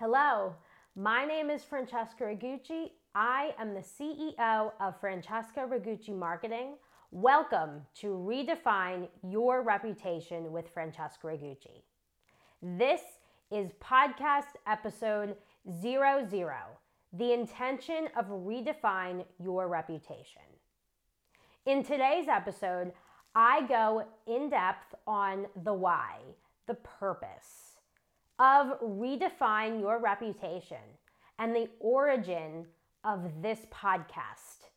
Hello, my name is Francesca Rigucci. I am the CEO of Francesca Rigucci Marketing. Welcome to Redefine Your Reputation with Francesca Rigucci. This is podcast episode 00 The Intention of Redefine Your Reputation. In today's episode, I go in depth on the why, the purpose of Redefine Your Reputation and the origin of this podcast.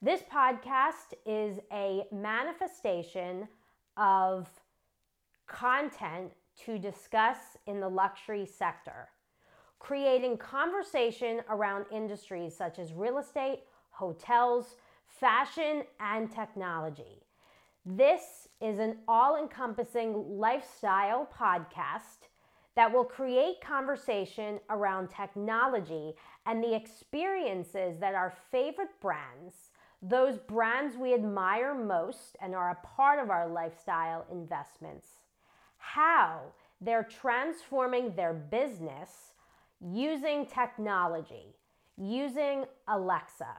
This podcast is a manifestation of content to discuss in the luxury sector, creating conversation around industries such as real estate, hotels, fashion, and technology. This is an all encompassing lifestyle podcast that will create conversation around technology and the experiences that our favorite brands, those brands we admire most and are a part of our lifestyle investments, how they're transforming their business using technology, using Alexa,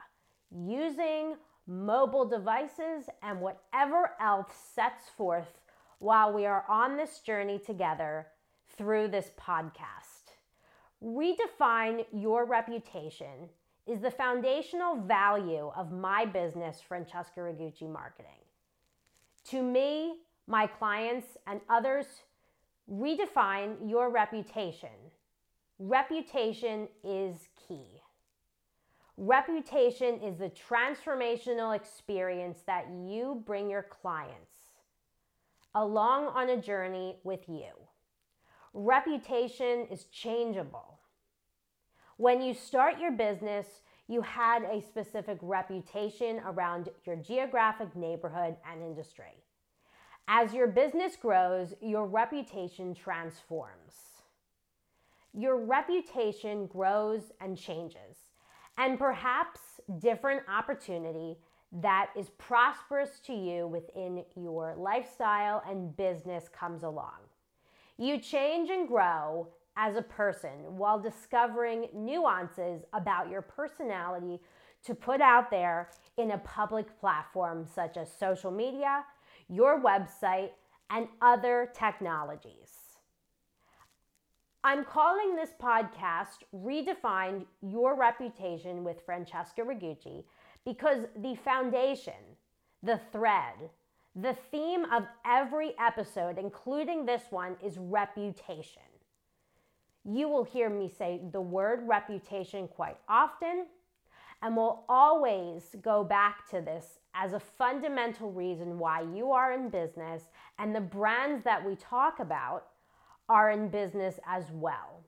using mobile devices, and whatever else sets forth while we are on this journey together through this podcast. Redefine your reputation is the foundational value of my business, Francesca Rigucci Marketing. To me, my clients, and others, redefine your reputation. Reputation is key. Reputation is the transformational experience that you bring your clients along on a journey with you. Reputation is changeable. When you start your business, you had a specific reputation around your geographic neighborhood and industry. As your business grows, your reputation transforms. Your reputation grows and changes, and perhaps different opportunity that is prosperous to you within your lifestyle and business comes along. You change and grow as a person while discovering nuances about your personality to put out there in a public platform such as social media, your website, and other technologies. I'm calling this podcast Redefine Your Reputation with Francesca Rigucci because the foundation, the thread, the theme of every episode, including this one, is reputation. You will hear me say the word reputation quite often, and we'll always go back to this as a fundamental reason why you are in business and the brands that we talk about are in business as well.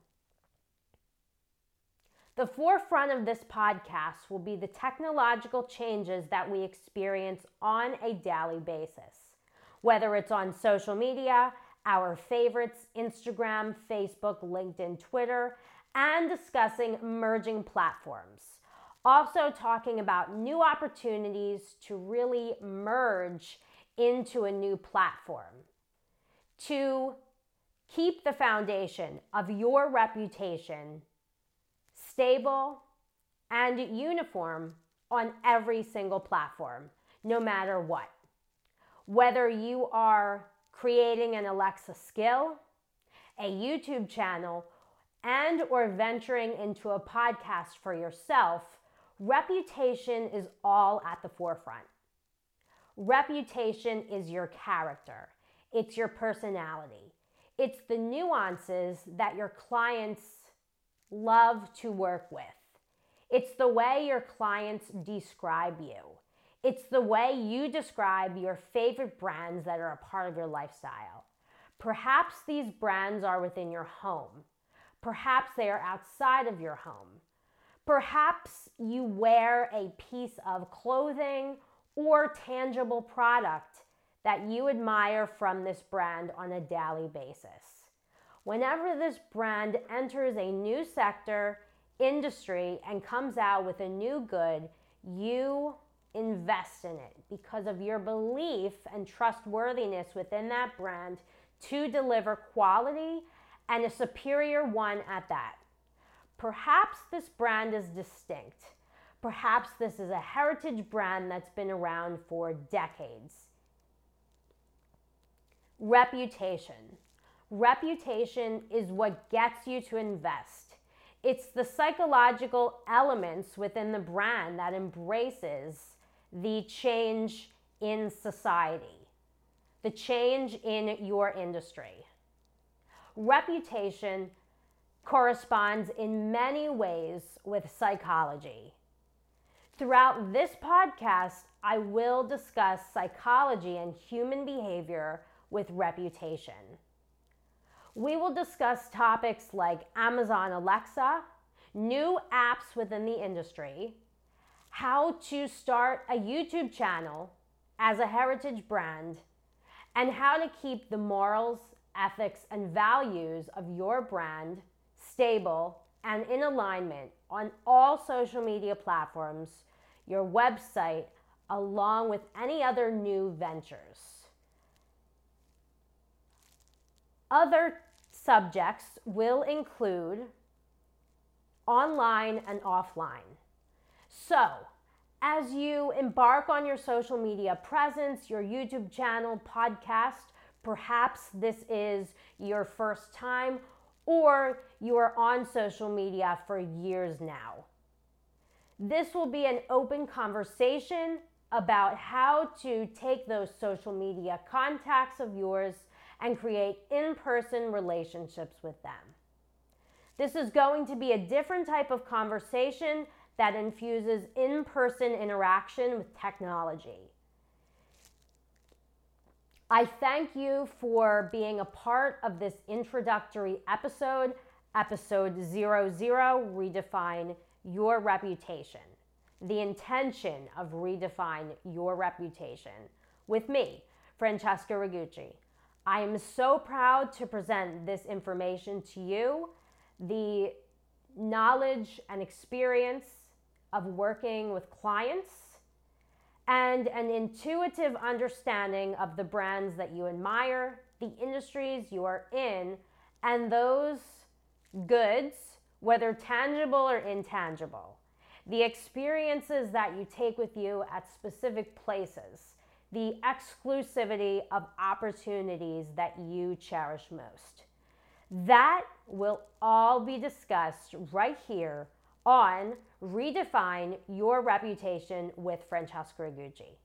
The forefront of this podcast will be the technological changes that we experience on a daily basis, whether it's on social media, our favorites, Instagram, Facebook, LinkedIn, Twitter, and discussing merging platforms. Also, talking about new opportunities to really merge into a new platform. To keep the foundation of your reputation stable, and uniform on every single platform, no matter what. Whether you are creating an Alexa skill, a YouTube channel, and or venturing into a podcast for yourself, reputation is all at the forefront. Reputation is your character. It's your personality. It's the nuances that your clients love to work with. It's the way your clients describe you. It's the way you describe your favorite brands that are a part of your lifestyle. Perhaps these brands are within your home. Perhaps they are outside of your home. Perhaps you wear a piece of clothing or tangible product that you admire from this brand on a daily basis. Whenever this brand enters a new sector, industry, and comes out with a new good, you invest in it because of your belief and trustworthiness within that brand to deliver quality and a superior one at that. perhaps this brand is distinct. Perhaps this is a heritage brand that's been around for decades. Reputation. Reputation is what gets you to invest. It's the psychological elements within the brand that embraces the change in society, the change in your industry. Reputation corresponds in many ways with psychology. Throughout this podcast, I will discuss psychology and human behavior with reputation. We will discuss topics like Amazon Alexa, new apps within the industry, how to start a YouTube channel as a heritage brand, and how to keep the morals, ethics, and values of your brand stable and in alignment on all social media platforms, your website, along with any other new ventures. Other subjects will include online and offline. So, as you embark on your social media presence, your YouTube channel, podcast, perhaps this is your first time or you are on social media for years now. This will be an open conversation about how to take those social media contacts of yours and create in person relationships with them. This is going to be a different type of conversation that infuses in person interaction with technology. I thank you for being a part of this introductory episode, episode 00 Redefine Your Reputation. The intention of Redefine Your Reputation with me, Francesca Rigucci. I am so proud to present this information to you. The knowledge and experience of working with clients and an intuitive understanding of the brands that you admire, the industries you are in, and those goods, whether tangible or intangible. The experiences that you take with you at specific places the exclusivity of opportunities that you cherish most. That will all be discussed right here on Redefine Your Reputation with Francesca Rigucci.